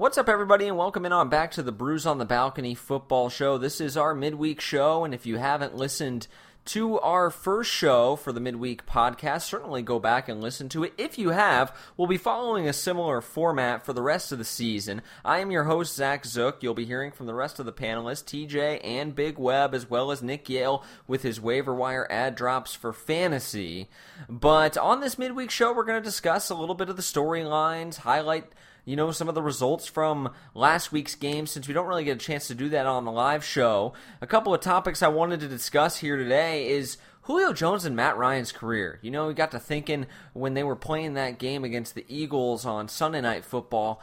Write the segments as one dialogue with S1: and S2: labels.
S1: What's up, everybody, and welcome in on back to the Brews on the Balcony football show. This is our midweek show, and if you haven't listened to our first show for the midweek podcast, certainly go back and listen to it. If you have, we'll be following a similar format for the rest of the season. I am your host, Zach Zook. You'll be hearing from the rest of the panelists, TJ and Big Web, as well as Nick Yale with his waiver wire ad drops for fantasy. But on this midweek show, we're going to discuss a little bit of the storylines, highlight you know, some of the results from last week's game since we don't really get a chance to do that on the live show. A couple of topics I wanted to discuss here today is Julio Jones and Matt Ryan's career. You know, we got to thinking when they were playing that game against the Eagles on Sunday Night Football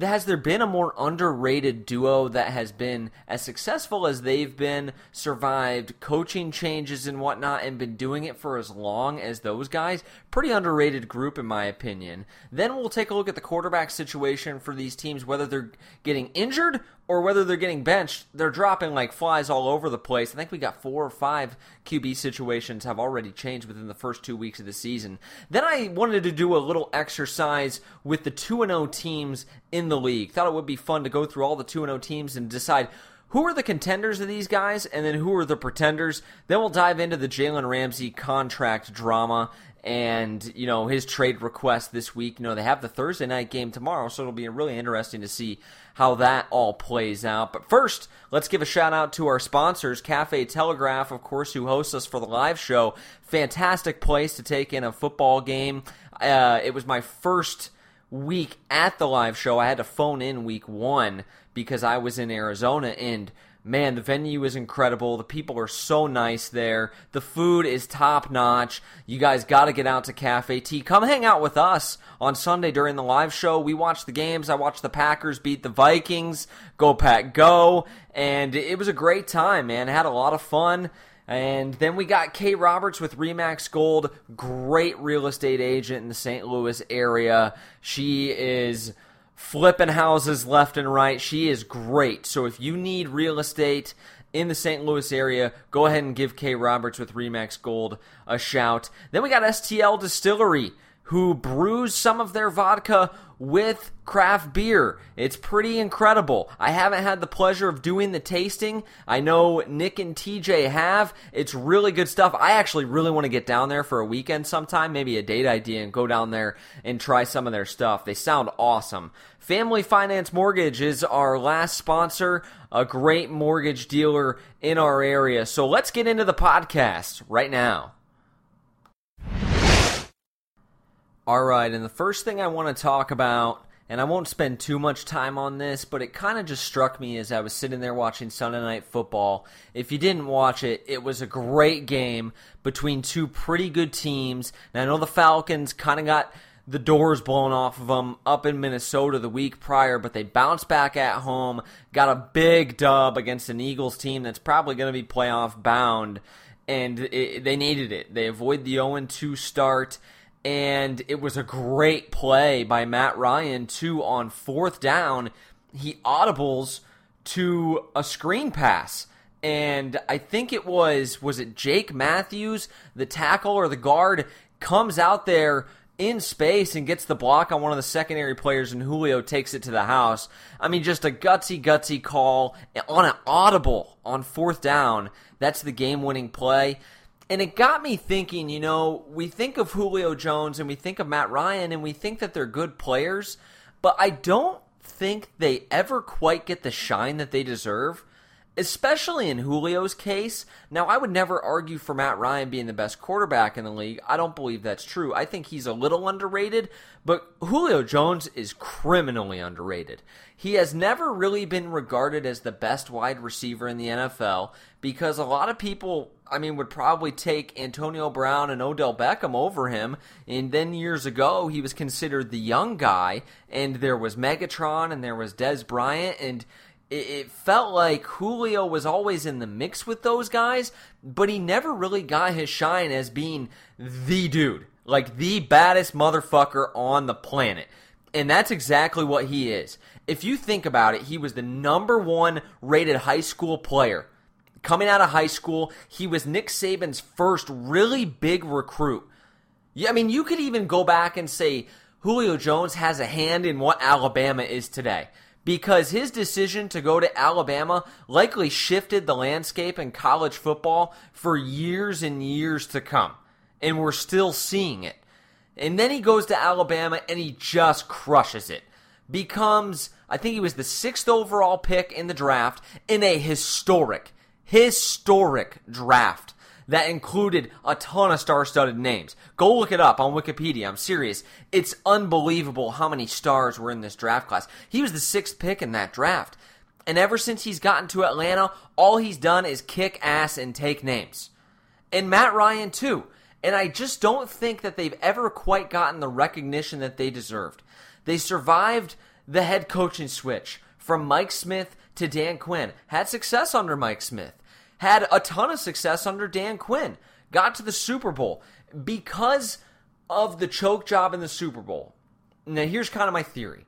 S1: has there been a more underrated duo that has been as successful as they've been, survived coaching changes and whatnot, and been doing it for as long as those guys? Pretty underrated group, in my opinion. Then we'll take a look at the quarterback situation for these teams, whether they're getting injured or whether they're getting benched, they're dropping like flies all over the place. I think we got four or five QB situations have already changed within the first two weeks of the season. Then I wanted to do a little exercise with the 2 0 teams in the league. Thought it would be fun to go through all the 2 0 teams and decide who are the contenders of these guys and then who are the pretenders. Then we'll dive into the Jalen Ramsey contract drama and you know his trade request this week. You know they have the Thursday night game tomorrow, so it'll be really interesting to see how that all plays out. But first, let's give a shout out to our sponsors, Cafe Telegraph, of course, who hosts us for the live show. Fantastic place to take in a football game. Uh, it was my first week at the live show. I had to phone in week one because I was in Arizona and man, the venue is incredible. The people are so nice there. The food is top notch. You guys got to get out to Cafe T. Come hang out with us on Sunday during the live show. We watched the games. I watched the Packers beat the Vikings. Go Pack Go. And it was a great time, man. I had a lot of fun. And then we got Kay Roberts with Remax Gold, great real estate agent in the St. Louis area. She is flipping houses left and right. She is great. So if you need real estate in the St. Louis area, go ahead and give Kay Roberts with Remax Gold a shout. Then we got STL Distillery who brews some of their vodka with craft beer. It's pretty incredible. I haven't had the pleasure of doing the tasting. I know Nick and TJ have. It's really good stuff. I actually really want to get down there for a weekend sometime, maybe a date idea, and go down there and try some of their stuff. They sound awesome. Family Finance Mortgage is our last sponsor, a great mortgage dealer in our area. So let's get into the podcast right now. All right, and the first thing I want to talk about, and I won't spend too much time on this, but it kind of just struck me as I was sitting there watching Sunday Night Football. If you didn't watch it, it was a great game between two pretty good teams. Now, I know the Falcons kind of got the doors blown off of them up in Minnesota the week prior, but they bounced back at home, got a big dub against an Eagles team that's probably going to be playoff bound, and it, they needed it. They avoid the 0 2 start and it was a great play by Matt Ryan too on fourth down. He audibles to a screen pass. And I think it was was it Jake Matthews, the tackle or the guard, comes out there in space and gets the block on one of the secondary players, and Julio takes it to the house. I mean, just a gutsy, gutsy call on an audible on fourth down. That's the game winning play. And it got me thinking, you know, we think of Julio Jones and we think of Matt Ryan and we think that they're good players, but I don't think they ever quite get the shine that they deserve especially in Julio's case. Now, I would never argue for Matt Ryan being the best quarterback in the league. I don't believe that's true. I think he's a little underrated, but Julio Jones is criminally underrated. He has never really been regarded as the best wide receiver in the NFL because a lot of people, I mean, would probably take Antonio Brown and Odell Beckham over him. And then years ago, he was considered the young guy, and there was Megatron and there was Dez Bryant, and it felt like Julio was always in the mix with those guys, but he never really got his shine as being the dude, like the baddest motherfucker on the planet. And that's exactly what he is. If you think about it, he was the number one rated high school player. Coming out of high school, he was Nick Saban's first really big recruit. Yeah, I mean, you could even go back and say Julio Jones has a hand in what Alabama is today because his decision to go to Alabama likely shifted the landscape in college football for years and years to come. And we're still seeing it. And then he goes to Alabama and he just crushes it. Becomes, I think he was the sixth overall pick in the draft in a historic, historic draft that included a ton of star studded names. Go look it up on Wikipedia. I'm serious. It's unbelievable how many stars were in this draft class. He was the sixth pick in that draft. And ever since he's gotten to Atlanta, all he's done is kick ass and take names. And Matt Ryan, too. And I just don't think that they've ever quite gotten the recognition that they deserved. They survived the head coaching switch from Mike Smith to Dan Quinn, had success under Mike Smith had a ton of success under Dan Quinn, got to the Super Bowl because of the choke job in the Super Bowl. Now, here's kind of my theory.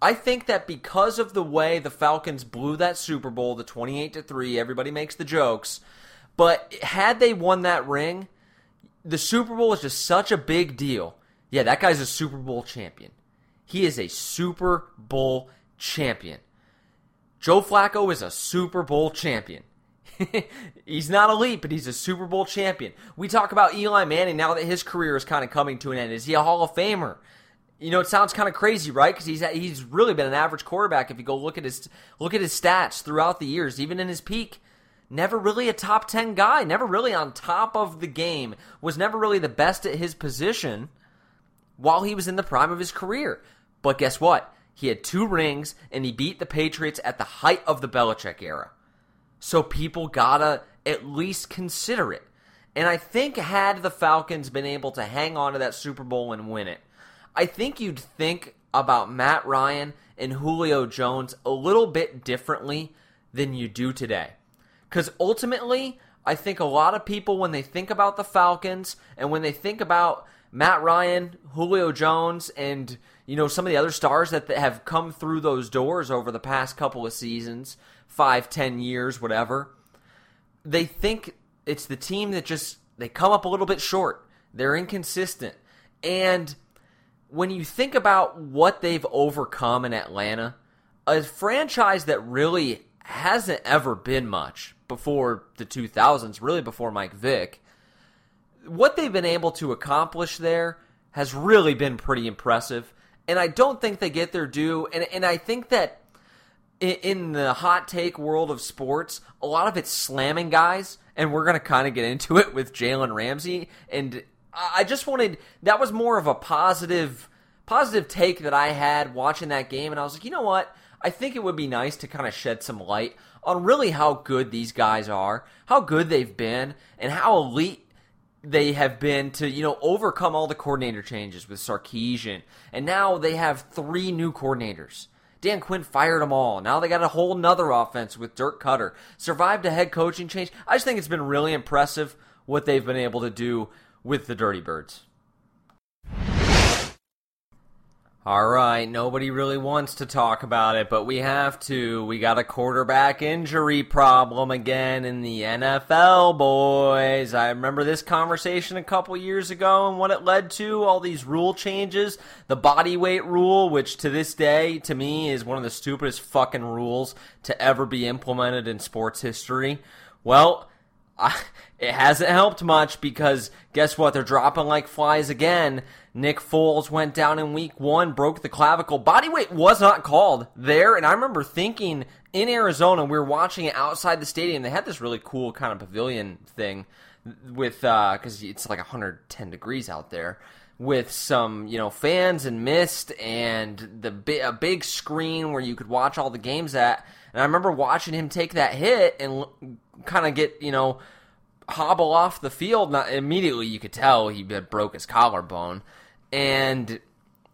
S1: I think that because of the way the Falcons blew that Super Bowl, the 28 to 3, everybody makes the jokes, but had they won that ring, the Super Bowl is just such a big deal. Yeah, that guy's a Super Bowl champion. He is a Super Bowl champion. Joe Flacco is a Super Bowl champion. he's not elite, but he's a Super Bowl champion. We talk about Eli Manning now that his career is kind of coming to an end. Is he a Hall of Famer? You know, it sounds kind of crazy, right? Because he's he's really been an average quarterback. If you go look at his look at his stats throughout the years, even in his peak, never really a top ten guy. Never really on top of the game. Was never really the best at his position while he was in the prime of his career. But guess what? He had two rings and he beat the Patriots at the height of the Belichick era. So people gotta at least consider it. And I think had the Falcons been able to hang on to that Super Bowl and win it, I think you'd think about Matt Ryan and Julio Jones a little bit differently than you do today. Because ultimately, I think a lot of people, when they think about the Falcons and when they think about Matt Ryan, Julio Jones, and you know some of the other stars that have come through those doors over the past couple of seasons, five, ten years, whatever. They think it's the team that just they come up a little bit short. They're inconsistent. And when you think about what they've overcome in Atlanta, a franchise that really hasn't ever been much before the 2000s, really before Mike Vick, what they've been able to accomplish there has really been pretty impressive. And I don't think they get their due. And, and I think that in, the hot take world of sports, a lot of it's slamming guys, and we're to kind of get into it with Jalen Ramsey. And I just wanted that was more of a positive positive take that I had watching that game, and I was like, you know what? I think it would be nice to kind of shed some light on really how good these guys are, how good they've been, and how elite they have been to you know overcome all the coordinator changes with Sarkisian, and now they have three new coordinators. Dan Quinn fired them all. Now they got a whole nother offense with Dirk Koetter. Survived a head coaching change. I just think it's been really impressive what they've been able to do with the Dirty Birds. All right, nobody really wants to talk about it, but we have to. We got a quarterback injury problem again in the NFL, boys. I remember this conversation a couple years ago and what it led to all these rule changes. The body weight rule, which to this day, to me, is one of the stupidest fucking rules to ever be implemented in sports history. Well, I, it hasn't helped much because guess what? They're dropping like flies again. Nick Foles went down in week one, broke the clavicle. Body weight was not called there. And I remember thinking in Arizona, we were watching it outside the stadium. They had this really cool kind of pavilion thing with, because uh, it's like 110 degrees out there with some you know fans and mist and the a big screen where you could watch all the games at. And I remember watching him take that hit and kind of get you know hobble off the field. Not immediately, you could tell he broke his collarbone and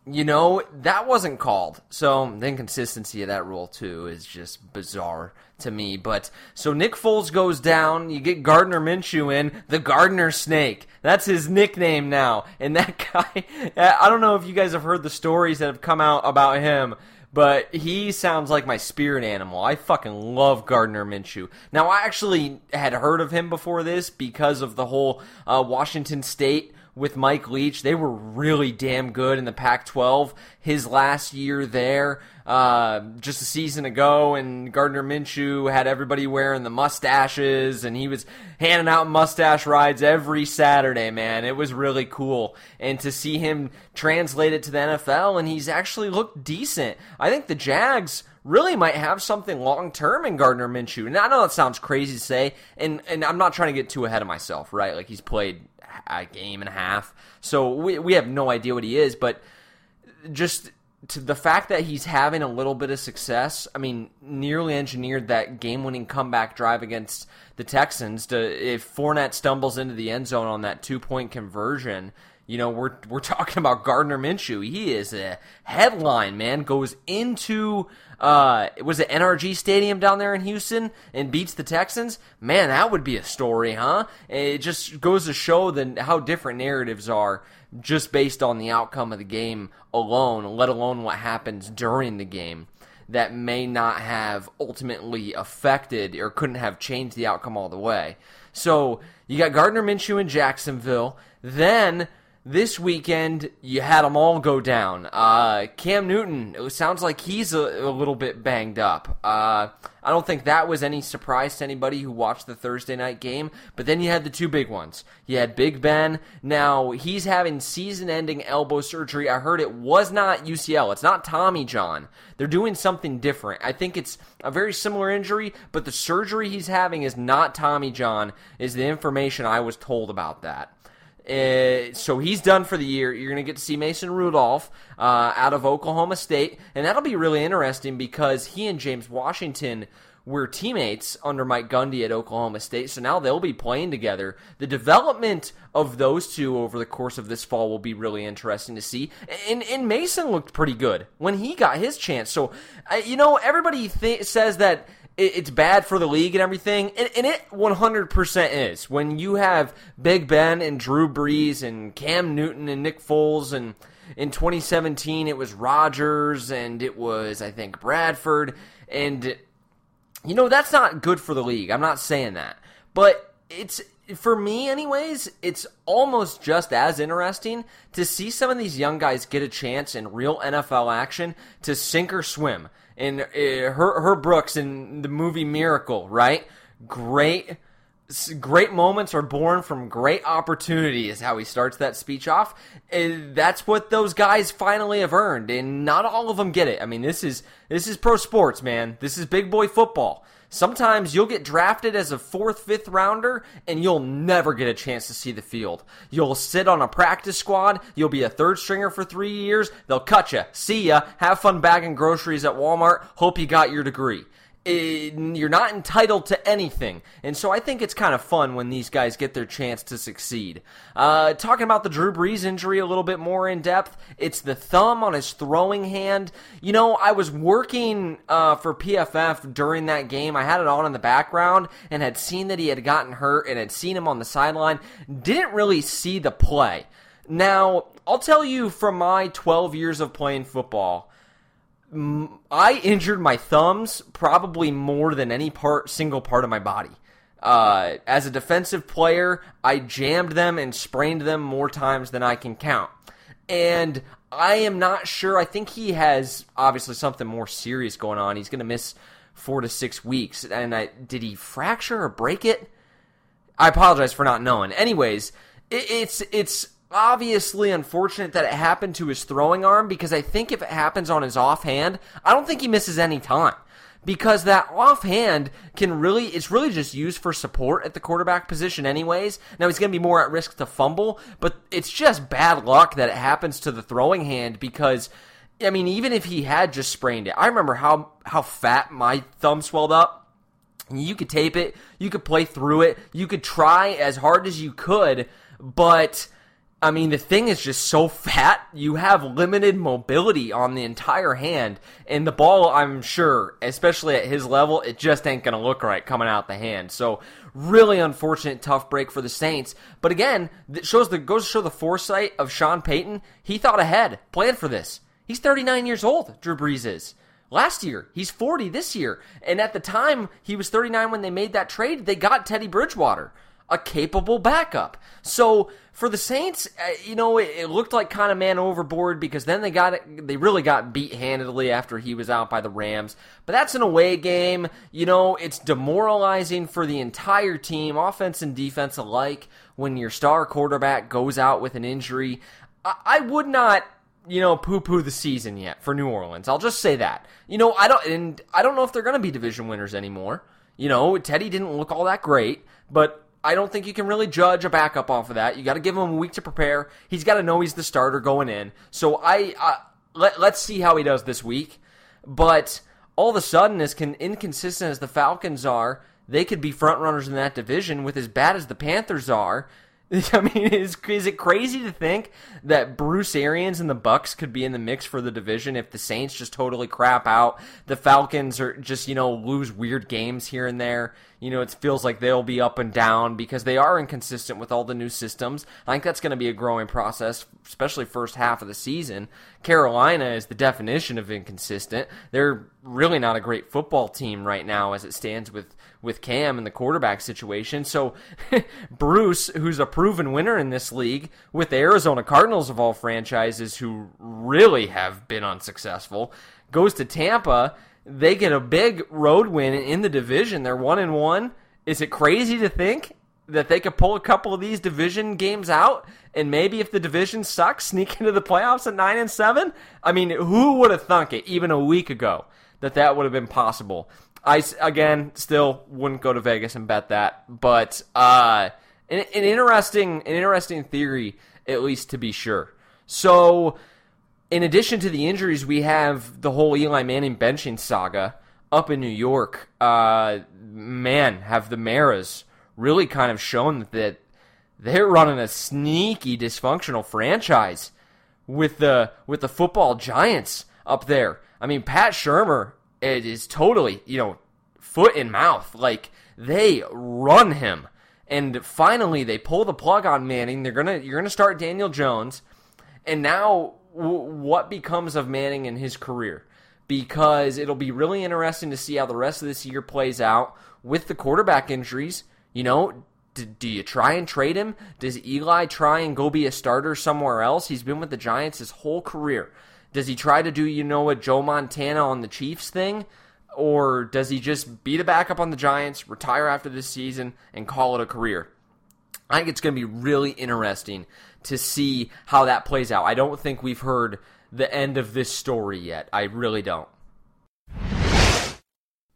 S1: you know that wasn't called. So the inconsistency of that rule too is just bizarre to me. But so Nick Foles goes down. You get Gardner Minshew in, the Gardner Snake. That's his nickname now. And that guy, I don't know if you guys have heard the stories that have come out about him. But he sounds like my spirit animal. I fucking love Gardner Minshew. Now, I actually had heard of him before this because of the whole uh, Washington State with Mike Leach. They were really damn good in the Pac 12 his last year there. Uh, just a season ago, and Gardner Minshew had everybody wearing the mustaches, and he was handing out mustache rides every Saturday, man. It was really cool. And to see him translate it to the NFL, and he's actually looked decent. I think the Jags really might have something long term in Gardner Minshew. And I know that sounds crazy to say, and, and I'm not trying to get too ahead of myself, right? Like he's played a game and a half, so we, we have no idea what he is, but just to the fact that he's having a little bit of success, I mean, nearly engineered that game-winning comeback drive against the Texans. To if Fournette stumbles into the end zone on that two-point conversion, you know, we're we're talking about Gardner Minshew. He is a headline man. Goes into uh, was it NRG Stadium down there in Houston and beats the Texans. Man, that would be a story, huh? It just goes to show the how different narratives are just based on the outcome of the game alone, let alone what happens during the game that may not have ultimately affected or couldn't have changed the outcome all the way. So you got Gardner Minshew in Jacksonville. Then this weekend, you had them all go down. Uh, Cam Newton, it sounds like he's a, a little bit banged up. Uh, I don't think that was any surprise to anybody who watched the Thursday night game. But then you had the two big ones. You had Big Ben. Now, he's having season ending elbow surgery. I heard it was not UCL, it's not Tommy John. They're doing something different. I think it's a very similar injury, but the surgery he's having is not Tommy John, is the information I was told about that. Uh, so he's done for the year. You're going to get to see Mason Rudolph uh, out of Oklahoma State, and that'll be really interesting because he and James Washington were teammates under Mike Gundy at Oklahoma State, so now they'll be playing together. The development of those two over the course of this fall will be really interesting to see. And, and Mason looked pretty good when he got his chance. So, you know, everybody th- says that it's bad for the league and everything, and, and, it 100% is. When you have Big Ben and Drew Brees and Cam Newton and Nick Foles, and in 2017 it was Rodgers and it was, I think, Bradford, and you know, that's not good for the league. I'm not saying that. But it's for me anyways, it's almost just as interesting to see some of these young guys get a chance in real NFL action to sink or swim and uh, her Herb Brooks in the movie Miracle, right? Great great moments are born from great opportunity is how he starts that speech off. And that's what those guys finally have earned and not all of them get it. I mean this is this is pro sports man. This is big boy football. Sometimes you'll get drafted as a fourth, fifth rounder, and you'll never get a chance to see the field. You'll sit on a practice squad, you'll be a third stringer for three years, they'll cut you. See ya, have fun bagging groceries at Walmart, hope you got your degree you're not entitled to anything. And so I think it's kind of fun when these guys get their chance to succeed. Uh, talking about the Drew Brees injury a little bit more in depth, it's the thumb on his throwing hand. You know, I was working uh, for PFF during that game. I had it on in the background and had seen that he had gotten hurt and had seen him on the sideline. Didn't really see the play. Now, I'll tell you from my 12 years of playing football, I injured my thumbs probably more than any part, single part of my body. Uh, as a defensive player, I jammed them and sprained them more times than I can count. And I am not sure. I think he has obviously something more serious going on. He's going to miss four to six weeks. And I, did he fracture or break it? I apologize for not knowing. Anyways, it, it's it's obviously unfortunate that it happened to his throwing arm because I think if it happens on his offhand, I don't think he misses any time. Because that offhand can really, it's really just used for support at the quarterback position, anyways. Now he's going to be more at risk to fumble, but it's just bad luck that it happens to the throwing hand because, I mean, even if he had just sprained it, I remember how, how fat my thumb swelled up. You could tape it, you could play through it, you could try as hard as you could, but I mean, the thing is just so fat. You have limited mobility on the entire hand, and the ball, I'm sure, especially at his level, it just ain't gonna look right coming out the hand. So, really unfortunate, tough break for the Saints. But again, it shows the goes to show the foresight of Sean Payton. He thought ahead, planned for this. He's 39 years old. Drew Brees is. Last year, he's 40 this year, and at the time he was 39 when they made that trade. They got Teddy Bridgewater. A capable backup. So for the Saints, uh, you know, it, it, looked like kind of man overboard because then they got it, they really got beat handedly after he was out by the Rams. But that's an away game. You know, it's demoralizing for the entire team, offense and defense alike, when your star quarterback goes out with an injury. I, I would not you know, poo poo the season yet for New Orleans. I'll just say that. You know, I don't, and I don't know if they're going to be division winners anymore. You know, Teddy didn't look all that great, but I don't think you can really judge a backup off of that. You got to give him a week to prepare. He's got to know he's the starter going in. So I, uh, let, let's see how he does this week. But all of a sudden, as con- inconsistent as the Falcons are, they could be front runners in that division with as bad as the Panthers are. I mean, is is it crazy to think that Bruce Arians and the Bucs could be in the mix for the division if the Saints just totally crap out? The Falcons are just you know lose weird games here and there. You know, it feels like they'll be up and down because they are inconsistent with all the new systems. I think that's going to be a growing process, especially first half of the season. Carolina is the definition of inconsistent. They're really not a great football team right now as it stands with with Cam and the quarterback situation. So Bruce, who's a proven winner in this league, with the Arizona Cardinals of all franchises who really have been unsuccessful, goes to Tampa. They get a big road win in the division. They're one and one. Is it crazy to think that they could pull a couple of these division games out and maybe if the division sucks, sneak into the playoffs at nine and seven? I mean, who would have thunk it even a week ago that that would have been possible? I again still wouldn't go to Vegas and bet that, but uh, an, an interesting an interesting theory at least to be sure. So, in addition to the injuries, we have the whole Eli Manning benching saga up in New York. Uh, man, have the Maras really kind of shown that they're running a sneaky dysfunctional franchise with the with the football giants up there. I mean, Pat Shurmur it is totally, you know, foot in mouth. Like they run him. And finally they pull the plug on Manning. They're going to you're going to start Daniel Jones. And now w- what becomes of Manning in his career? Because it'll be really interesting to see how the rest of this year plays out with the quarterback injuries. You know, do you try and trade him? Does Eli try and go be a starter somewhere else? He's been with the Giants his whole career. Does he try to do, you know, what Joe Montana on the Chiefs thing? Or does he just be the backup on the Giants, retire after this season, and call it a career? I think it's going to be really interesting to see how that plays out. I don't think we've heard the end of this story yet. I really don't.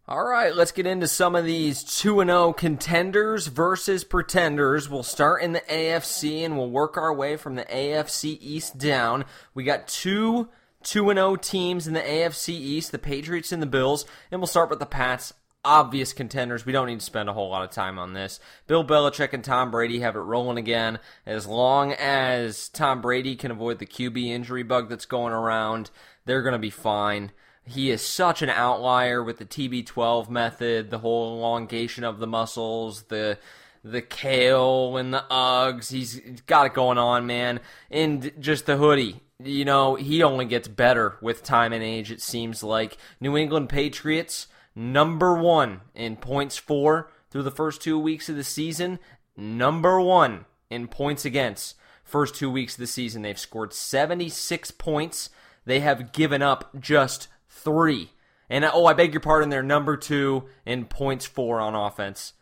S1: All right, let's get into some of these 2 0 contenders versus pretenders. We'll start in the AFC and we'll work our way from the AFC East down. We got two 2 0 teams in the AFC East, the Patriots and the Bills. And we'll start with the Pats. Obvious contenders. We don't need to spend a whole lot of time on this. Bill Belichick and Tom Brady have it rolling again. As long as Tom Brady can avoid the QB injury bug that's going around, they're going to be fine. He is such an outlier with the TB12 method, the whole elongation of the muscles, the the kale and the Uggs. He's got it going on, man. And just the hoodie you know, he only gets better with time and age, it seems like. New England Patriots, number one in points for through the first two weeks of the season, number one in points against. First two weeks of the season, they've scored 76 points. They have given up just three. And oh, I beg your pardon, they're number two in points for on offense.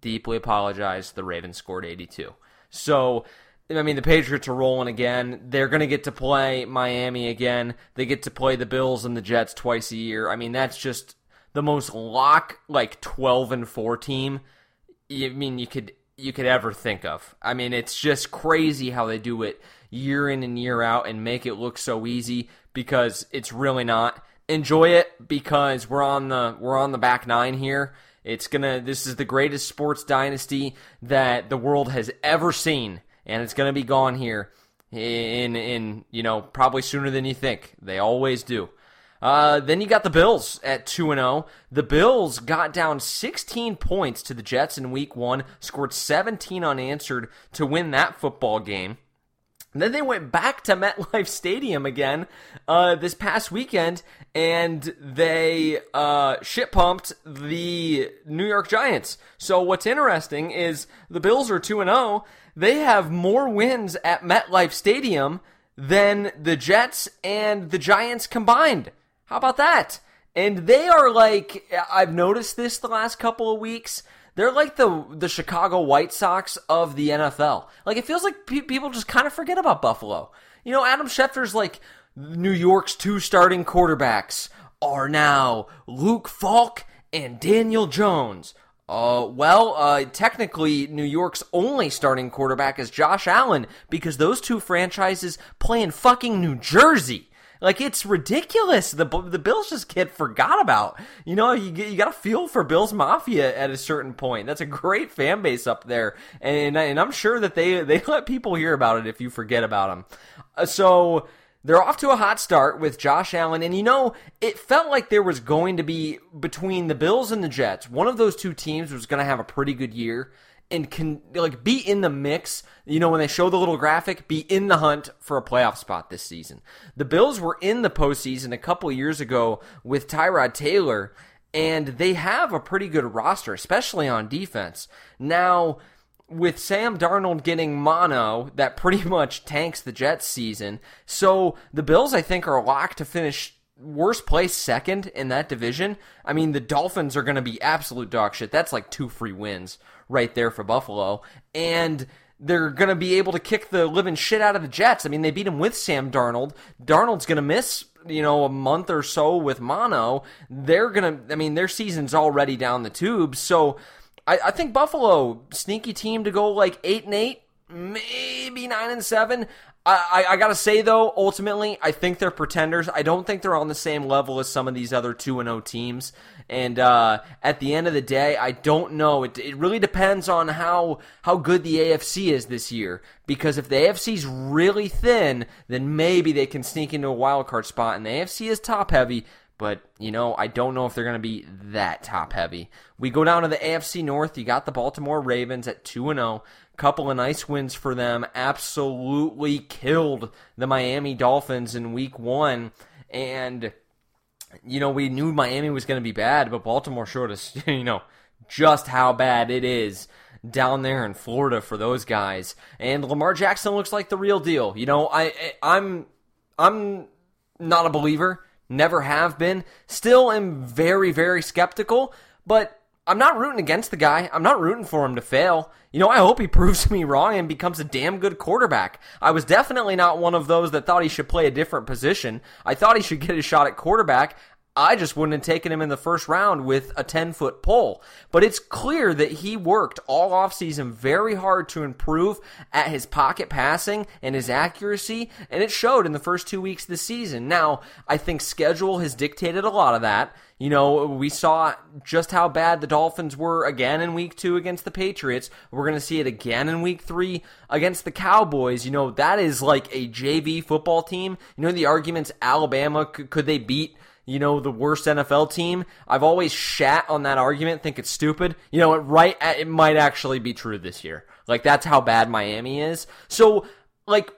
S1: Deeply apologize. The Ravens scored 82. So I mean, the Patriots are rolling again. They're going to get to play Miami again. They get to play the Bills and the Jets twice a year. I mean, that's just the most lock like 12 and 4 team I mean you could you could ever think of. I mean, it's just crazy how they do it year in and year out and make it look so easy because it's really not. Enjoy it because we're on the we're on the back 9 here. It's going to this is the greatest sports dynasty that the world has ever seen and it's going to be gone here in in you know probably sooner than you think. They always do. Uh, then you got the Bills at 2 0. The Bills got down 16 points to the Jets in week one, scored 17 unanswered to win that football game. then they went back to MetLife Stadium again uh, this past weekend, and they uh, shit pumped the New York Giants. So what's interesting is the Bills are two and zero. They have more wins at MetLife Stadium than the Jets and the Giants combined. How about that? And they are like I've noticed this the last couple of weeks they're like the the Chicago White Sox of the NFL. Like it feels like pe- people just kind of forget about Buffalo. You know, Adam Schefter's like New York's two starting quarterbacks are now Luke Falk and Daniel Jones. Uh, well, uh, technically, New York's only starting quarterback is Josh Allen because those two franchises play in fucking New Jersey. Like it's ridiculous. The the Bills just get forgot about. You know, you you got to feel for Bills Mafia at a certain point. That's a great fan base up there, and and I'm sure that they they let people hear about it if you forget about them. Uh, so. They're off to a hot start with Josh Allen, and you know, it felt like there was going to be between the Bills and the Jets, one of those two teams was going to have a pretty good year and can like be in the mix. You know, when they show the little graphic, be in the hunt for a playoff spot this season. The Bills were in the postseason a couple years ago with Tyrod Taylor, and they have a pretty good roster, especially on defense. Now, with Sam Darnold getting mono, that pretty much tanks the Jets season. So the Bills, I think, are locked to finish worst place second in that division. I mean, the Dolphins are going to be absolute dog shit. That's like two free wins right there for Buffalo. And they're going to be able to kick the living shit out of the Jets. I mean, they beat him with Sam Darnold. Darnold's going to miss, you know, a month or so with mono. They're going to, I mean, their season's already down the tubes. So I, I think Buffalo, sneaky team to go like 8 and 8, maybe 9 and 7. I, I, gotta say though, ultimately, I think they're pretenders. I don't think they're on the same level as some of these other two and zero oh teams. And uh, at the end of the day, I don't know. It, it really depends on how how good the AFC is this year. Because if the AFC's really thin, then maybe they can sneak into a wild card spot. And the AFC is top heavy. But, you know, I don't know if they're going to be that top heavy. We go down to the AFC North. You got the Baltimore Ravens at 2 0 couple of nice wins for them. Absolutely killed the Miami Dolphins in week one. And, you know, we knew Miami was going to be bad, but Baltimore showed us, you know, just how bad it is down there in Florida for those guys. And Lamar Jackson looks like the real deal. You know, I I'm I'm not a believer, never have been. Still am very very skeptical, but I'm not rooting against the guy. I'm not rooting for him to fail. You know, I hope he proves me wrong and becomes a damn good quarterback. I was definitely not one of those that thought he should play a different position. I thought he should get a shot at quarterback. I just wouldn't have taken him in the first round with a 10 foot pole. But it's clear that he worked all offseason very hard to improve at his pocket passing and his accuracy, and it showed in the first two weeks of the season. Now, I think schedule has dictated a lot of that. You know, we saw just how bad the Dolphins were again in week two against the Patriots. We're going to see it again in week three against the Cowboys. You know, that is like a JV football team. You know, the arguments Alabama, could they beat you know, the worst NFL team. I've always shat on that argument, think it's stupid. You know, it right it might actually be true this year. Like that's how bad Miami is. So, like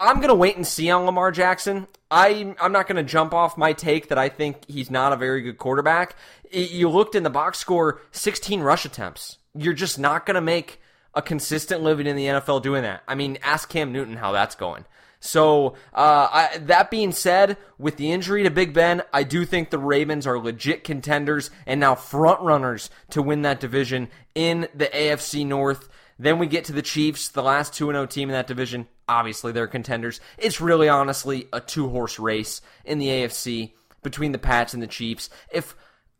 S1: I'm gonna wait and see on Lamar Jackson. I I'm not gonna jump off my take that I think he's not a very good quarterback. You looked in the box score, 16 rush attempts. You're just not gonna make a consistent living in the NFL doing that. I mean, ask Cam Newton how that's going. So, uh, I, that being said, with the injury to Big Ben, I do think the Ravens are legit contenders and now front runners to win that division in the AFC North. Then we get to the Chiefs, the last 2 0 team in that division. Obviously, they're contenders. It's really honestly a two horse race in the AFC between the Pats and the Chiefs. If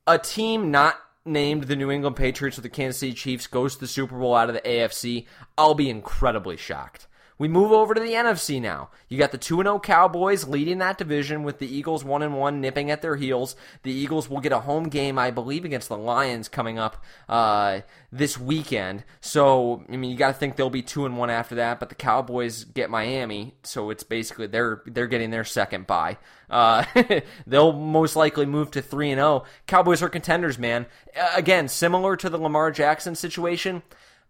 S1: a team not named the New England Patriots or the Kansas City Chiefs goes to the Super Bowl out of the AFC, I'll be incredibly shocked. We move over to the NFC now. You got the 2 0 Cowboys leading that division with the Eagles 1 1 nipping at their heels. The Eagles will get a home game, I believe, against the Lions coming up uh, this weekend. So, I mean, you got to think they'll be 2 1 after that, but the Cowboys get Miami, so it's basically they're they're getting their second bye. Uh, they'll most likely move to 3 0. Cowboys are contenders, man. Again, similar to the Lamar Jackson situation.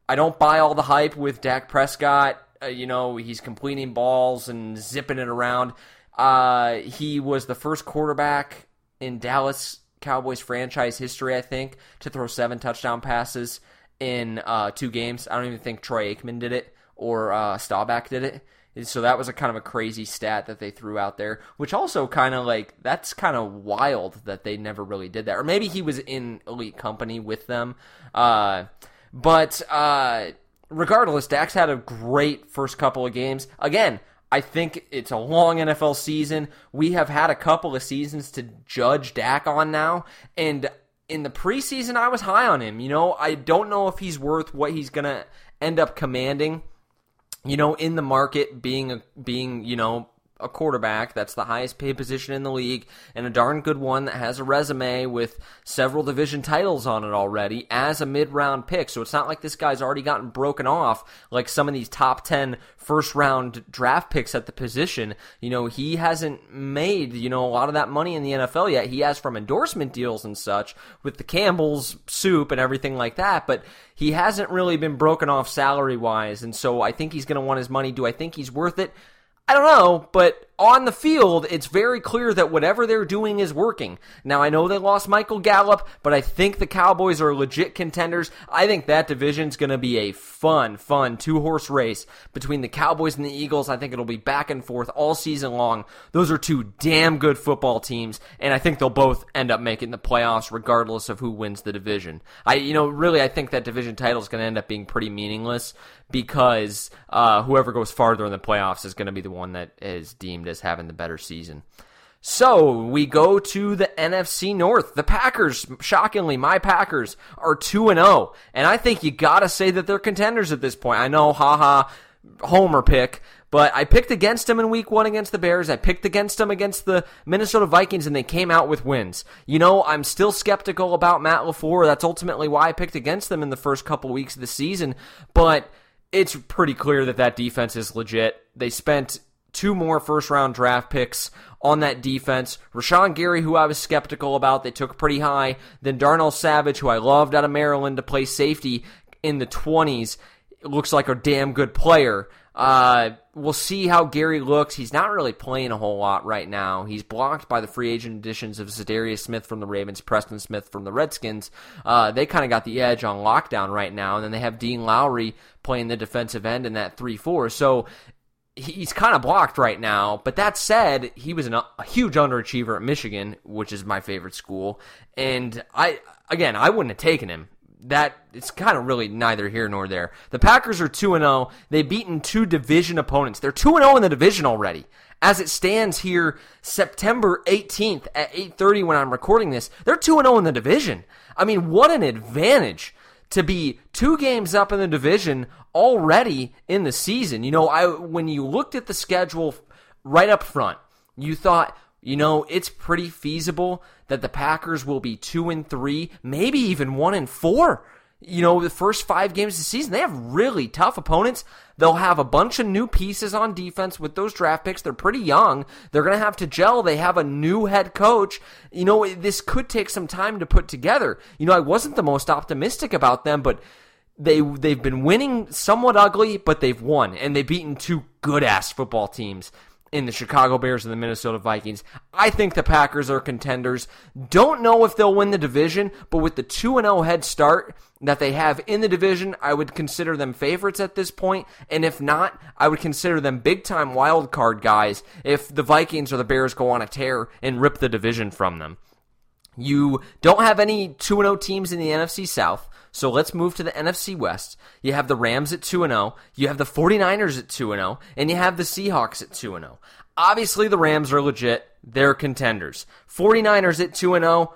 S1: I don't buy all the hype with Dak Prescott Uh, you know, he's completing balls and zipping it around. Uh, he was the first quarterback in Dallas Cowboys franchise history, I think, to throw seven touchdown passes in uh, two games. I don't even think Troy Aikman did it or uh, Staubach did it. So that was a kind of a crazy stat that they threw out there, which also kind of like that's kind of wild that they never really did that, or maybe he was in elite company with them. Uh, but uh, regardless, Dak's had a great first couple of games. Again, I think it's a long NFL season. We have had a couple of seasons to judge Dak on now, and in the preseason, I was high on him. You know, I don't know if he's worth what he's gonna end up commanding you know, in the market, being a being you know a quarterback that's the highest paid position in the league and a darn good one that has a resume with several division titles on it already as a mid-round pick. So it's not like this guy's already gotten broken off like some of these top 10 first round draft picks at the position. You know, he hasn't made, you know, a lot of that money in the NFL yet. He has from endorsement deals and such with the Campbell's soup and everything like that, but he hasn't really been broken off salary wise. And so I think he's going to want his money. Do I think he's worth it? I don't know, but on the field, it's very clear that whatever they're doing is working. Now, I know they lost Michael Gallup, but I think the Cowboys are legit contenders. I think that division's going to be a fun, fun two horse race between the Cowboys and the Eagles. I think it'll be back and forth all season long. Those are two damn good football teams, and I think they'll both end up making the playoffs regardless of who wins the division. I, you know, really, I think that division title is going to end up being pretty meaningless because uh, whoever goes farther in the playoffs is going to be the one that is deemed as having the better season. So we go to the NFC North. The Packers, shockingly, my Packers are 2 and 0. And I think you got to say that they're contenders at this point. I know, haha, homer pick, but I picked against them in week one against the Bears. I picked against them against the Minnesota Vikings, and they came out with wins. You know, I'm still skeptical about Matt LaFleur. That's ultimately why I picked against them in the first couple weeks of the season. But it's pretty clear that that defense is legit. They spent two more first round draft picks on that defense. Rashan Gary, who I was skeptical about, they took pretty high. Then Darnell Savage, who I loved out of Maryland to play safety in the 20s, looks like a damn good player. Uh, we'll see how Gary looks. He's not really playing a whole lot right now. He's blocked by the free agent additions of Za'Darius Smith from the Ravens, Preston Smith from the Redskins. Uh, they kind of got the edge on lockdown right now, and then they have Dean Lowry playing the defensive end in that 3 4. So he's kind of blocked right now. But that said, he was an, a huge underachiever at Michigan, which is my favorite school. And I, again, I wouldn't have taken him. That it's kind of really neither here nor there. The Packers are 2 and 0. They've beaten two division opponents. They're 2 and 0 in the division already. As it stands here September 18th at 8:30 when I'm recording this, they're 2 and 0 in the division. I mean, what an advantage to be two games up in the division already in the season. You know, I when you looked at the schedule right up front, you thought, you know, it's pretty feasible that the Packers will be 2 and 3, maybe even 1 and 4 you know, the first five games of the season, they have really tough opponents. They'll have a bunch of new pieces on defense with those draft picks. They're pretty young. They're going to have to gel. They have a new head coach. You know, this could take some time to put together. You know, I wasn't the most optimistic about them, but they they've been winning somewhat ugly, but they've won and they've beaten two good ass football teams in the Chicago Bears and the Minnesota Vikings. I think the Packers are contenders. Don't know if they'll win the division, but with the 2 0 head start that they have in the division, I would consider them favorites at this point. And if not, I would consider them big time wild card guys if the Vikings or the Bears go on a tear and rip the division from them. You don't have any 2 0 teams in the NFC South. So let's move to the NFC West. You have the Rams at 2 0, you have the 49ers at 2 0, and you have the Seahawks at 2 0. Obviously, the Rams are legit. They're contenders. 49ers at 2 0.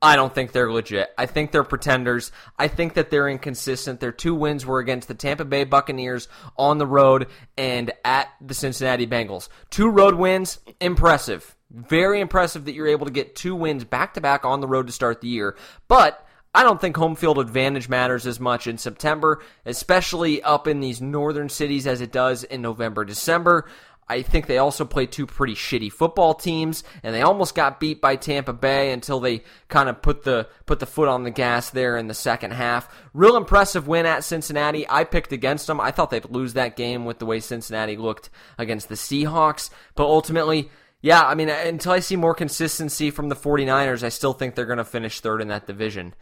S1: I don't think they're legit. I think they're pretenders. I think that they're inconsistent. Their two wins were against the Tampa Bay Buccaneers on the road and at the Cincinnati Bengals. Two road wins, impressive. Very impressive that you're able to get two wins back to back on the road to start the year. But I don't think home field advantage matters as much in September, especially up in these northern cities as it does in November, December. I think they also played two pretty shitty football teams, and they almost got beat by Tampa Bay until they kind of put the put the foot on the gas there in the second half. Real impressive win at Cincinnati. I picked against them. I thought they'd lose that game with the way Cincinnati looked against the Seahawks, but ultimately. Yeah, I mean, until I see more consistency from the 49ers, I still think they're going to finish third in that division.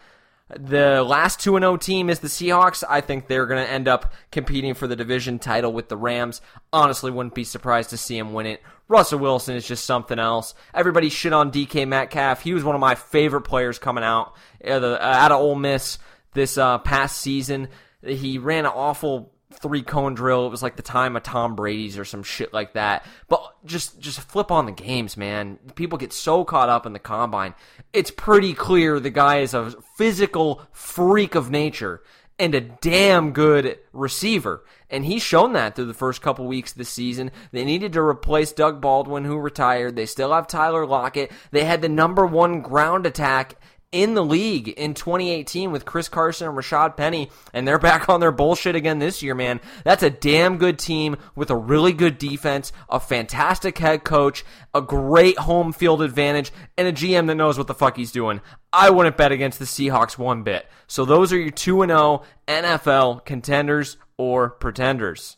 S1: The last 2 0 team is the Seahawks. I think they're going to end up competing for the division title with the Rams. Honestly, wouldn't be surprised to see them win it. Russell Wilson is just something else. Everybody shit on DK Metcalf. He was one of my favorite players coming out uh, out of Ole Miss this uh, past season. He ran an awful three cone drill. It was like the time of Tom Brady's or some shit like that. But just just flip on the games, man. People get so caught up in the combine. It's pretty clear the guy is a physical freak of nature and a damn good receiver. And he's shown that through the first couple weeks the season. They needed to replace Doug Baldwin, who retired. They still have Tyler Lockett. They had the number one ground attack in the league in 2018 with Chris Carson and Rashad Penny, and they're back on their bullshit again this year, man. That's a damn good team with a really good defense, a fantastic head coach, a great home field advantage, and a GM that knows what the fuck he's doing. I wouldn't bet against the Seahawks one bit. So those are your 2 0 NFL contenders or pretenders.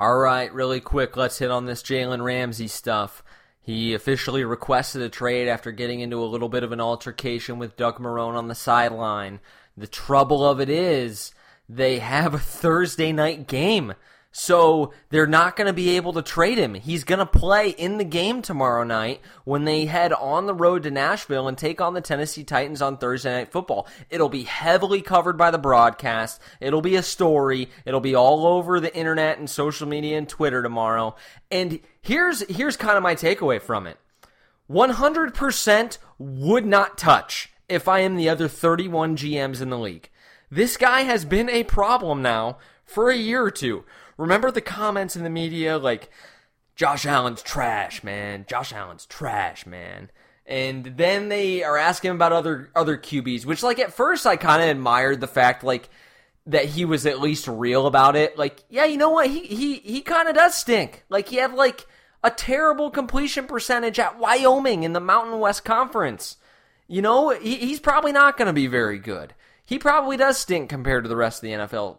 S1: All right, really quick, let's hit on this Jalen Ramsey stuff. He officially requested a trade after getting into a little bit of an altercation with Doug Marrone on the sideline. The trouble of it is, they have a Thursday night game so they're not going to be able to trade him. He's going to play in the game tomorrow night when they head on the road to Nashville and take on the Tennessee Titans on Thursday Night Football. It'll be heavily covered by the broadcast. It'll be a story. It'll be all over the internet and social media and Twitter tomorrow. And here's here's kind of my takeaway from it. 100% would not touch if I am the other 31 GMs in the league. This guy has been a problem now for a year or two. Remember the comments in the media like, Josh Allen's trash, man. Josh Allen's trash, man. And then they are asking about other other QBs, which like at first I kind of admired the fact like that he was at least real about it. Like, yeah, you know what? He he he kind of does stink. Like he had like a terrible completion percentage at Wyoming in the Mountain West Conference. You know, he, he's probably not going to be very good. He probably does stink compared to the rest of the NFL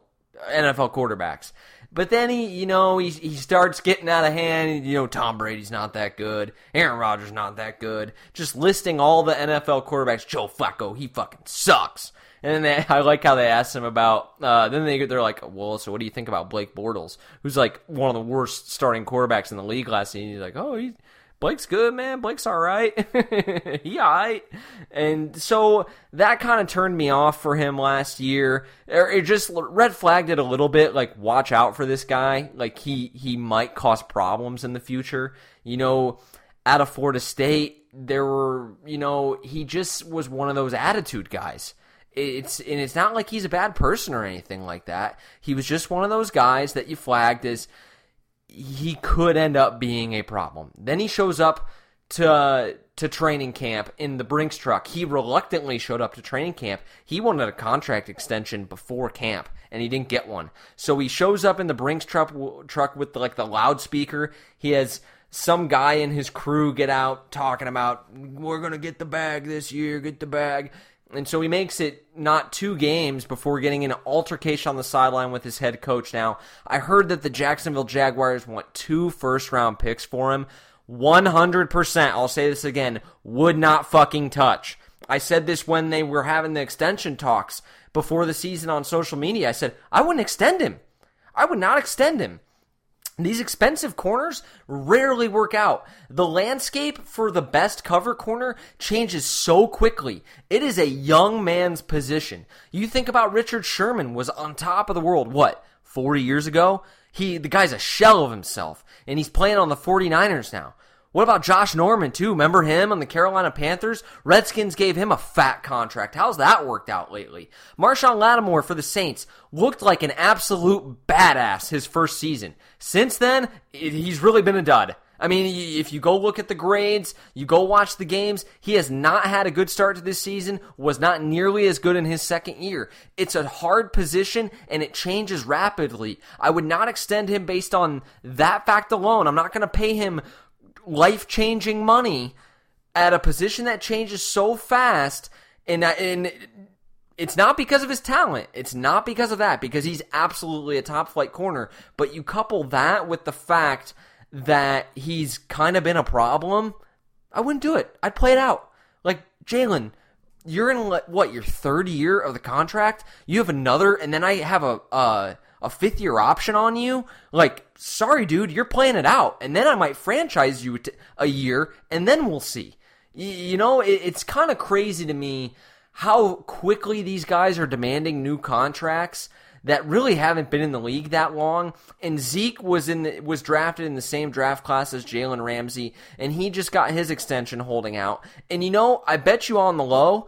S1: NFL quarterbacks. But then he, you know, he he starts getting out of hand. You know, Tom Brady's not that good. Aaron Rodgers not that good. Just listing all the NFL quarterbacks. Joe Flacco, he fucking sucks. And then they, I like how they asked him about. Uh, then they they're like, well, so what do you think about Blake Bortles, who's like one of the worst starting quarterbacks in the league last season? He's like, oh, he's Blake's good, man. Blake's all right. he all right. And so that kind of turned me off for him last year. Er, it just red flagged it a little bit. Like, watch out for this guy. Like, he, he might cause problems in the future. You know, out of Florida State, there were, you know, he just was one of those attitude guys. It's and it's not like he's a bad person or anything like that. He was just one of those guys that you flagged as he could end up being a problem. Then he shows up to to training camp in the Brinks truck. He reluctantly showed up to training camp. He wanted a contract extension before camp and he didn't get one. So he shows up in the Brinks truck truck with like the loudspeaker. He has some guy in his crew get out talking about we're to get the bag this year, get the bag. And so he makes it not two games before getting an altercation on the sideline with his head coach. Now, I heard that the Jacksonville Jaguars want two first round picks for him. 100%, I'll say this again, would not fucking touch. I said this when they were having the extension talks before the season on social media. I said, I wouldn't extend him. I would not extend him. These expensive corners rarely work out. The landscape for the best cover corner changes so quickly. It is a young man's position. You think about Richard Sherman was on top of the world, what, 40 years ago? He the guy's a shell of himself and he's playing on the 49ers now. What about Josh Norman, too? Remember him on the Carolina Panthers? Redskins gave him a fat contract. How's that worked out lately? Marshon Lattimore for the Saints looked like an absolute badass his first season. Since then, he's really been a dud. I mean, if you go look at the grades, you go watch the games, he has not had a good start to this season, was not nearly as good in his second year. It's a hard position and it changes rapidly. I would not extend him based on that fact alone. I'm not going to pay him life changing money at a position that changes so fast. And, uh, and it's not because of his talent. It's not because of that, because he's absolutely a top flight corner. But you couple that with the fact that he's kind of been a problem, I wouldn't do it. I'd play it out. Like, Jalen, you're in what, your third year of the contract? You have another, and then I have a, a, a fifth year option on you? Like, sorry, dude, you're playing it out. And then I might franchise you a year, and then we'll see. You know, it's kind of crazy to me how quickly these guys are demanding new contracts that really haven't been in the league that long. And Zeke was in the, was drafted in the same draft class as Jalen Ramsey, and he just got his extension holding out. And you know, I bet you on the low,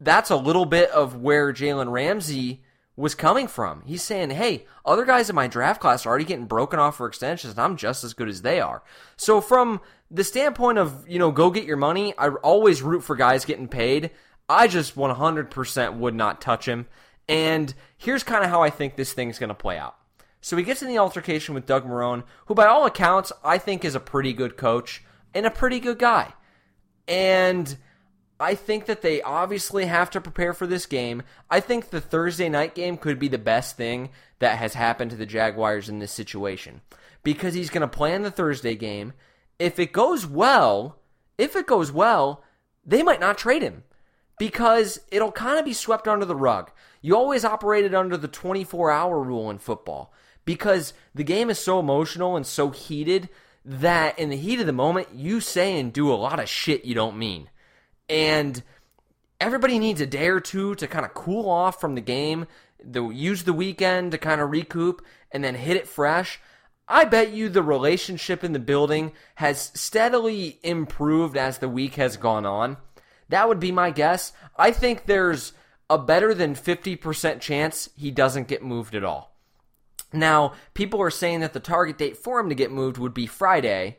S1: that's a little bit of where Jalen Ramsey was coming from. He's saying, hey, other guys in my draft class are already getting broken off for extensions, and I'm just as good as they are. So from the standpoint of, you know, go get your money, I always root for guys getting paid. I just 100% would not touch him. And here's kind of how I think this thing's going to play out. So he gets in the altercation with Doug Marrone, who, by all accounts, I think is a pretty good coach and a pretty good guy. And I think that they obviously have to prepare for this game. I think the Thursday night game could be the best thing that has happened to the Jaguars in this situation because he's going to play in the Thursday game. If it goes well, if it goes well, they might not trade him because it'll kind of be swept under the rug. You always operated under the 24 hour rule in football because the game is so emotional and so heated that in the heat of the moment, you say and do a lot of shit you don't mean. And everybody needs a day or two to kind of cool off from the game, the, use the weekend to kind of recoup, and then hit it fresh. I bet you the relationship in the building has steadily improved as the week has gone on. That would be my guess. I think there's a better than 50% chance he doesn't get moved at all. Now, people are saying that the target date for him to get moved would be Friday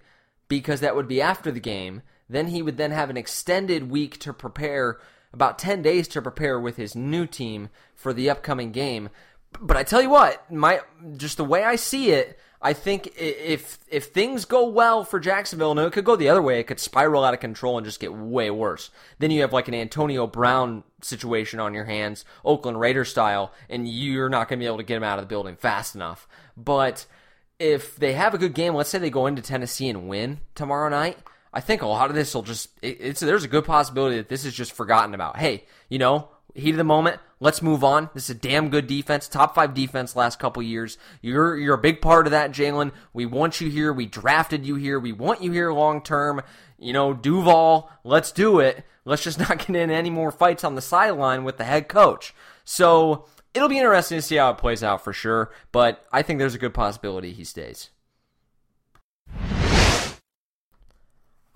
S1: because that would be after the game. Then he would then have an extended week to prepare, about 10 days to prepare with his new team for the upcoming game. But I tell you what, my just the way I see it, I think if if things go well for Jacksonville, no, it could go the other way. It could spiral out of control and just get way worse. Then you have like an Antonio Brown situation on your hands, Oakland Raider style, and you're not going to be able to get him out of the building fast enough. But if they have a good game, let's say they go into Tennessee and win tomorrow night, I think a lot of this will just it, it's there's a good possibility that this is just forgotten about. Hey, you know, heat of the moment. Let's move on. This is a damn good defense, top five defense last couple years. You're you're a big part of that, Jalen. We want you here. We drafted you here. We want you here long term. You know, Duval. Let's do it. Let's just not get in any more fights on the sideline with the head coach. So it'll be interesting to see how it plays out for sure. But I think there's a good possibility he stays.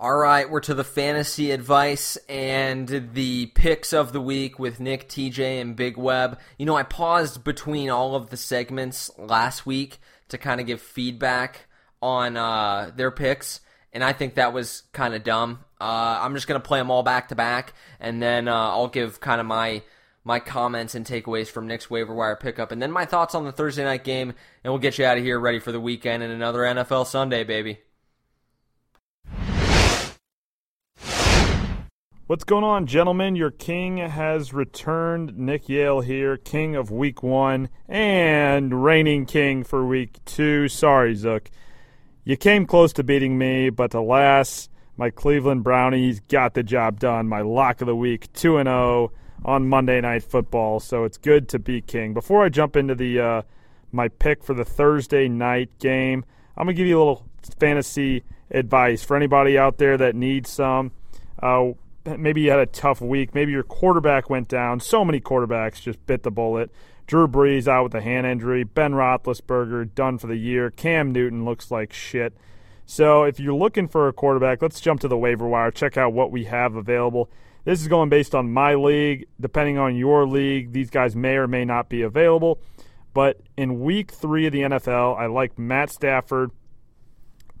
S1: All right, we're to the fantasy advice and the picks of the week with Nick, TJ, and Big Web. You know, I paused between all of the segments last week to kind of give feedback on uh, their picks, and I think that was kind of dumb. Uh, I'm just gonna play them all back to back, and then uh, I'll give kind of my my comments and takeaways from Nick's waiver wire pickup, and then my thoughts on the Thursday night game, and we'll get you out of here ready for the weekend and another NFL Sunday, baby.
S2: What's going on, gentlemen? Your king has returned. Nick Yale here, king of week one and reigning king for week two. Sorry, Zook. You came close to beating me, but alas, my Cleveland Brownies got the job done. My lock of the week, 2 0 on Monday Night Football. So it's good to be king. Before I jump into the uh, my pick for the Thursday night game, I'm going to give you a little fantasy advice for anybody out there that needs some. Uh, maybe you had a tough week. Maybe your quarterback went down. So many quarterbacks just bit the bullet. Drew Brees out with a hand injury. Ben Roethlisberger done for the year. Cam Newton looks like shit. So if you're looking for a quarterback, let's jump to the waiver wire. Check out what we have available. This is going based on my league. Depending on your league, these guys may or may not be available. But in week three of the NFL, I like Matt Stafford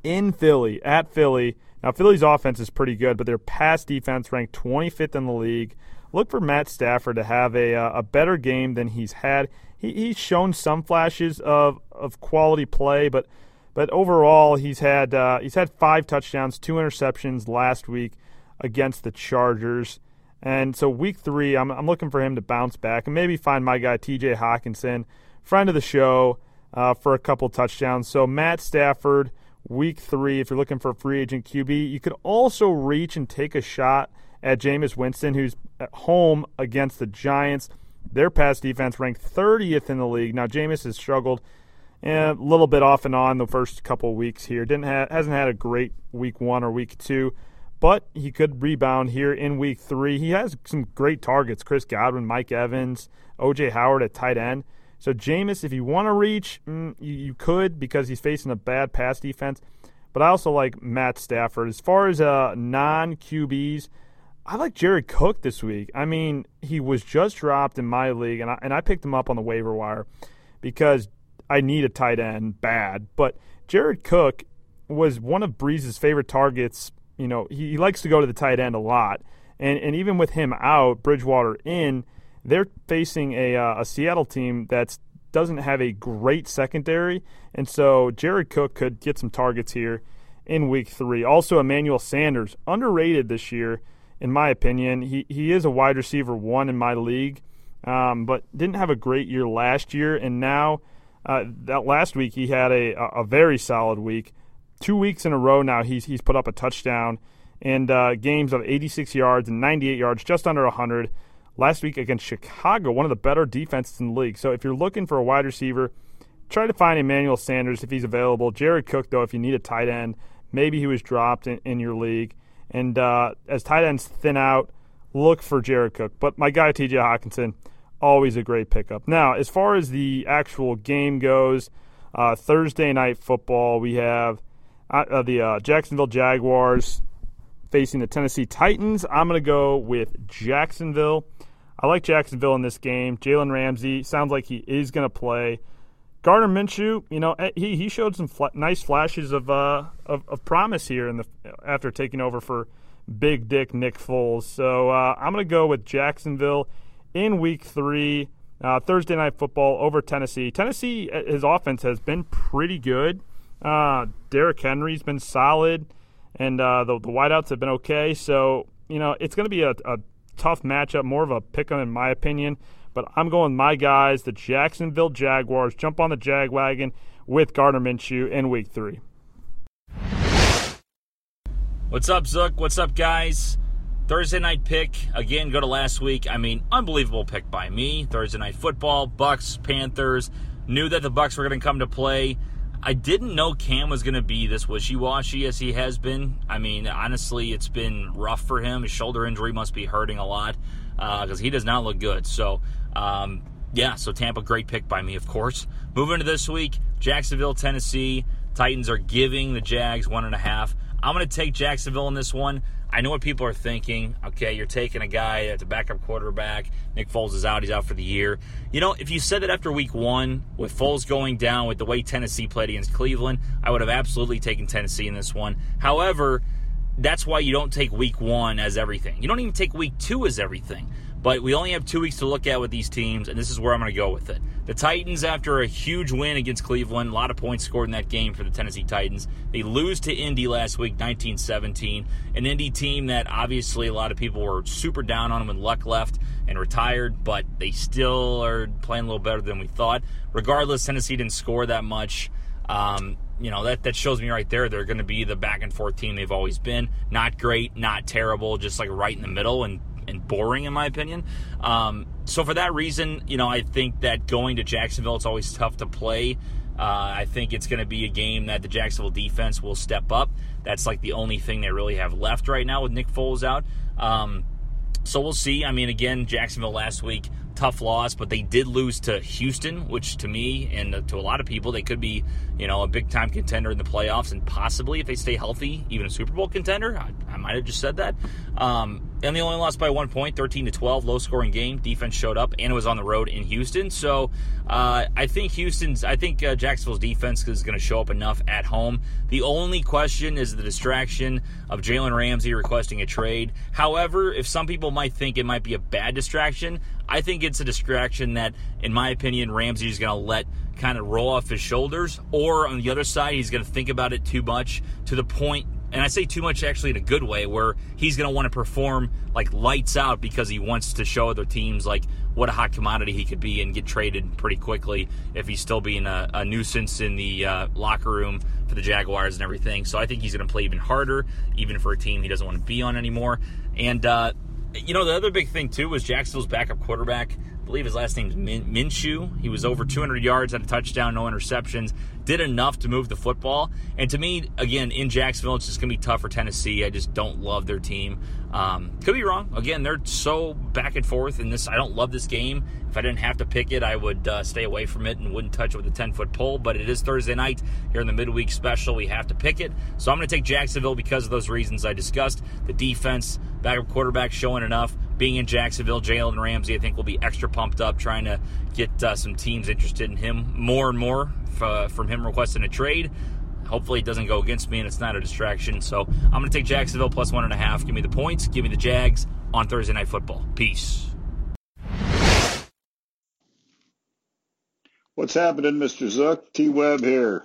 S2: in Philly, at Philly. Now, Philly's offense is pretty good, but their pass defense ranked 25th in the league. Look for Matt Stafford to have a, uh, a better game than he's had. He, he's shown some flashes of, of quality play, but but overall he's had uh, he's had five touchdowns, two interceptions last week against the Chargers. And so week three, I'm, I'm looking for him to bounce back and maybe find my guy T.J. Hockenson, friend of the show, uh, for a couple touchdowns. So Matt Stafford week three, if you're looking for a free agent QB. You could also reach and take a shot at Jameis Winston, who's at home against the Giants. Their pass defense ranked 30th in the league. Now, Jameis has struggled eh, a little bit off and on the first couple weeks here. Didn't ha- hasn't had a great week one or week two, but he could rebound here in week three. He has some great targets: Chris Godwin, Mike Evans, OJ Howard at tight end. So Jameis, if you want to reach, mm, you, you, could because he's facing a bad pass defense. But I also like Matt Stafford. As far as uh, non QBs, I like Jared Cook this week. I mean, he was just dropped in my league, and I, and I picked him up on the waiver wire because I need a tight end bad. But Jared Cook was one of Brees's favorite targets. You know, he, he likes to go to the tight end a lot. And, and even with him out, Bridgewater in – they're facing a, uh, a Seattle team that doesn't have a great secondary, and so Jared Cook could get some targets here in Week Three. Also, Emmanuel Sanders underrated this year, in my opinion. He he is a wide receiver one in my league, um, but didn't have a great year last year, and now uh, that last week he had a a very solid week. Two weeks in a row now, he's he's put up a touchdown and uh, games of 86 yards and 98 yards, just under 100 last week against Chicago, one of the better defenses in the league. So if you're looking for a wide receiver, try to find Emmanuel Sanders if he's available. Jared Cook, though, if you need a tight end, maybe he was dropped in, in your league. And uh, as tight ends thin out, look for Jared Cook. But my guy, TJ Hockenson, always a great pickup. Now, as far as the actual game goes, uh, Thursday night football, we have uh, uh the uh, Jacksonville Jaguars facing the Tennessee Titans. I'm going to go with Jacksonville. I like Jacksonville in this game. Jalen Ramsey sounds like he is going to play. Gardner Minshew, you know, eh, he he showed some fl- nice flashes of, uh, of, of promise here in the after taking over for Big Dick Nick Foles. So uh, I'm going to go with Jacksonville in Week Three, uh, Thursday Night Football over Tennessee. Tennessee, eh, his offense has been pretty good. Uh, Derrick Henry's been solid, and uh, the the wideouts have been okay. So you know, it's going to be a, a tough matchup, more of a pick 'em in my opinion. But I'm going my guys, the Jacksonville Jaguars. Jump on the Jag wagon with Gardner Minshew in Week Three.
S3: What's up, Zook? What's up, guys? Thursday night pick again. Go to last week. I mean, unbelievable pick by me. Thursday night football. Bucs Panthers. Knew that the Bucs were going to come to play. I didn't know Cam was going to be this wishy washy as he has been. I mean, honestly, it's been rough for him. His shoulder injury must be hurting a lot because uh, he does not look good. So, um, yeah, so Tampa, great pick by me, of course. Moving to this week, Jacksonville, Tennessee. Titans are giving the Jags one and a half. I'm going to take Jacksonville in this one. I know what people are thinking. Okay, you're taking a guy that's a backup quarterback. Nick Foles is out. He's out for the year. You know, if you said that after week one, with Foles going down, with the way Tennessee played against Cleveland, I would have absolutely taken Tennessee in this one. However, that's why you don't take week one as everything. You don't even take week two as everything. But we only have two weeks to look at with these teams, and this is where I'm going to go with it. The Titans, after a huge win against Cleveland, a lot of points scored in that game for the Tennessee Titans. They lose to Indy last week, 19 17. An Indy team that obviously a lot of people were super down on when Luck left and retired, but they still are playing a little better than we thought. Regardless, Tennessee didn't score that much. Um, you know that that shows me right there they're going to be the back and forth team they've always been. Not great, not terrible, just like right in the middle. And and boring in my opinion. Um, so for that reason, you know, I think that going to Jacksonville, it's always tough to play. Uh, I think it's going to be a game that the Jacksonville defense will step up. That's like the only thing they really have left right now with Nick Foles out. Um, so we'll see. I mean, again, Jacksonville last week tough loss, but they did lose to Houston, which to me and to a lot of people, they could be, you know, a big time contender in the playoffs and possibly, if they stay healthy, even a Super Bowl contender. I, I might have just said that. Um, and they only lost by one point, 13 to 12, low scoring game. Defense showed up, and it was on the road in Houston. So uh, I think Houston's, I think uh, Jacksonville's defense is going to show up enough at home. The only question is the distraction of Jalen Ramsey requesting a trade. However, if some people might think it might be a bad distraction, I think it's a distraction that, in my opinion, Ramsey is going to let kind of roll off his shoulders. Or on the other side, he's going to think about it too much to the point and I say too much actually in a good way, where he's going to want to perform like lights out because he wants to show other teams like what a hot commodity he could be and get traded pretty quickly if he's still being a, a nuisance in the uh, locker room for the Jaguars and everything. So I think he's going to play even harder, even for a team he doesn't want to be on anymore. And uh, you know the other big thing too was Jacksonville's backup quarterback believe his last name is Min- Minshew. He was over 200 yards, had a touchdown, no interceptions, did enough to move the football. And to me, again, in Jacksonville, it's just going to be tough for Tennessee. I just don't love their team. Um, could be wrong. Again, they're so back and forth in this. I don't love this game. If I didn't have to pick it, I would uh, stay away from it and wouldn't touch it with a 10 foot pole. But it is Thursday night here in the midweek special. We have to pick it. So I'm going to take Jacksonville because of those reasons I discussed. The defense, backup quarterback showing enough. Being in Jacksonville, Jalen Ramsey, I think, will be extra pumped up trying to get uh, some teams interested in him more and more f- uh, from him requesting a trade. Hopefully, it doesn't go against me and it's not a distraction. So I'm going to take Jacksonville plus one and a half. Give me the points. Give me the Jags on Thursday Night Football. Peace.
S4: What's happening, Mr. Zook? T Webb here.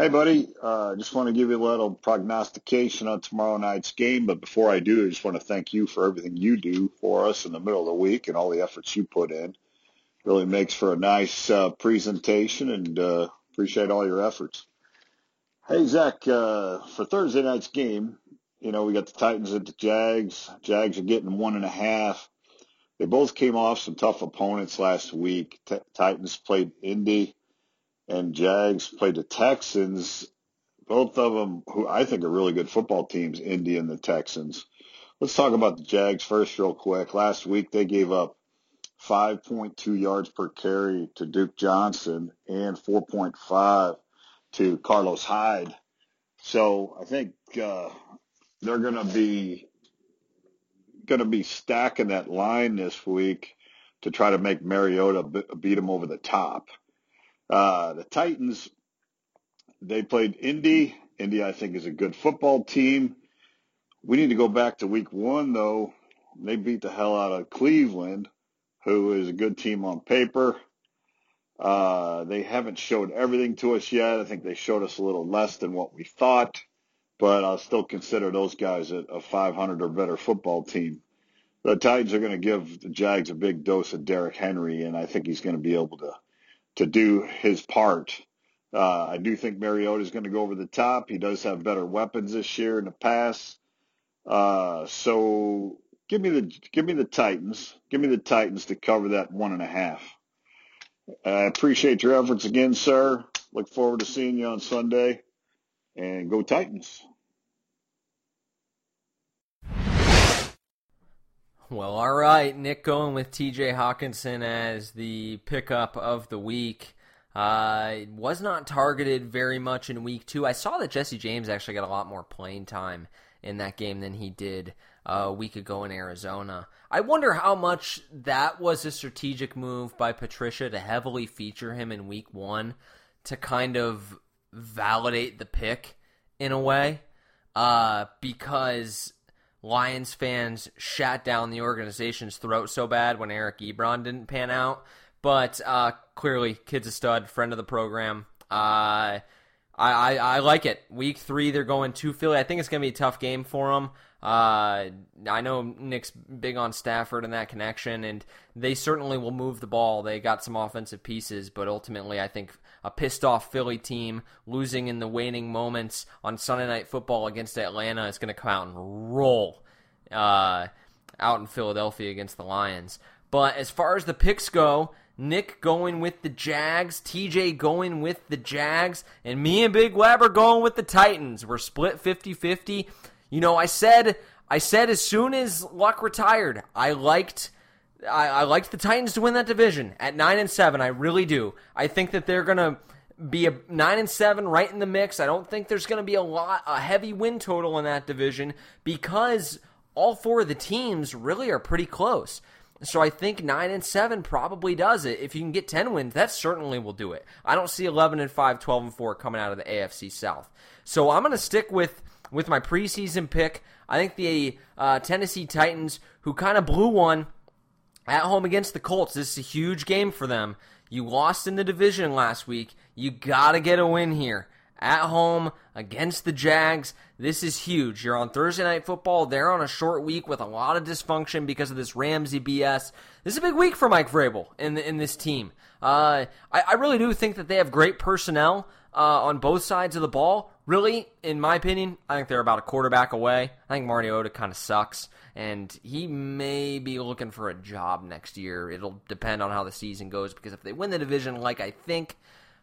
S4: Hey, buddy. Uh, just want to give you a little prognostication on tomorrow night's game. But before I do, I just want to thank you for everything you do for us in the middle of the week and all the efforts you put in. Really makes for a nice uh, presentation and uh, appreciate all your efforts. Hey, Zach, uh, for Thursday night's game, you know, we got the Titans at the Jags. Jags are getting one and a half. They both came off some tough opponents last week. T- Titans played Indy and Jags played the Texans. Both of them, who I think are really good football teams, Indy and the Texans. Let's talk about the Jags first, real quick. Last week they gave up 5.2 yards per carry to Duke Johnson and 4.5 to Carlos Hyde. So I think uh, they're going to be going to be stacking that line this week to try to make Mariota beat him over the top. Uh, the Titans, they played Indy. Indy, I think, is a good football team. We need to go back to week one, though. They beat the hell out of Cleveland, who is a good team on paper. Uh, they haven't showed everything to us yet. I think they showed us a little less than what we thought but I'll still consider those guys a, a 500 or better football team. The Titans are going to give the Jags a big dose of Derrick Henry, and I think he's going to be able to to do his part. Uh, I do think Mariota is going to go over the top. He does have better weapons this year in the past. Uh, so give me the give me the Titans. Give me the Titans to cover that one and a half. I appreciate your efforts again, sir. Look forward to seeing you on Sunday. And go Titans.
S1: Well, all right. Nick going with TJ Hockenson as the pickup of the week. Uh, was not targeted very much in week two. I saw that Jesse James actually got a lot more playing time in that game than he did uh, a week ago in Arizona. I wonder how much that was a strategic move by Patricia to heavily feature him in week one to kind of validate the pick in a way uh, because Lions fans shat down the organization's throat so bad when Eric Ebron didn't pan out. But uh, clearly, kid's a stud, friend of the program. Uh, I, I, I like it. Week three, they're going to Philly. I think it's going to be a tough game for them. Uh, I know Nick's big on Stafford and that connection, and they certainly will move the ball. They got some offensive pieces, but ultimately, I think a pissed off Philly team losing in the waning moments on Sunday Night Football against Atlanta is going to come out and roll uh, out in Philadelphia against the Lions. But as far as the picks go, Nick going with the Jags, TJ going with the Jags, and me and Big Web are going with the Titans. We're split 50 50. You know, I said I said as soon as Luck retired, I liked I, I like the Titans to win that division at nine and seven. I really do. I think that they're gonna be a nine and seven right in the mix. I don't think there's gonna be a lot a heavy win total in that division because all four of the teams really are pretty close. So I think nine and seven probably does it. If you can get ten wins, that certainly will do it. I don't see eleven and 5, 12 and four coming out of the AFC South. So I'm gonna stick with with my preseason pick. I think the uh, Tennessee Titans, who kind of blew one at home against the Colts. This is a huge game for them. You lost in the division last week. You got to get a win here. At home against the Jags. This is huge. You're on Thursday Night Football. They're on a short week with a lot of dysfunction because of this Ramsey BS. This is a big week for Mike Vrabel in, in this team. Uh, I, I really do think that they have great personnel uh, on both sides of the ball. Really, in my opinion, I think they're about a quarterback away. I think Mariota kind of sucks, and he may be looking for a job next year. It'll depend on how the season goes because if they win the division, like I think,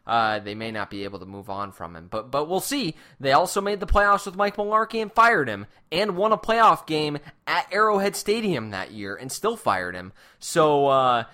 S1: uh, they may not be able to move on from him. But but we'll see. They also made the playoffs with Mike Mularkey and fired him, and won a playoff game at Arrowhead Stadium that year and still fired him. So. Uh,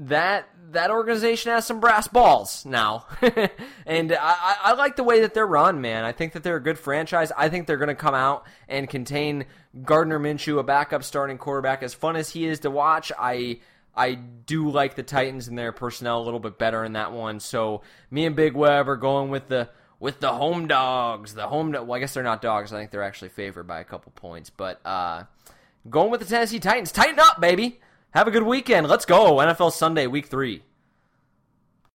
S1: that that organization has some brass balls now, and I, I like the way that they're run, man. I think that they're a good franchise. I think they're going to come out and contain Gardner Minshew, a backup starting quarterback. As fun as he is to watch, I I do like the Titans and their personnel a little bit better in that one. So me and Big Web are going with the with the home dogs. The home, well, I guess they're not dogs. I think they're actually favored by a couple points, but uh, going with the Tennessee Titans. Tighten up, baby. Have a good weekend. Let's go. NFL Sunday, week three.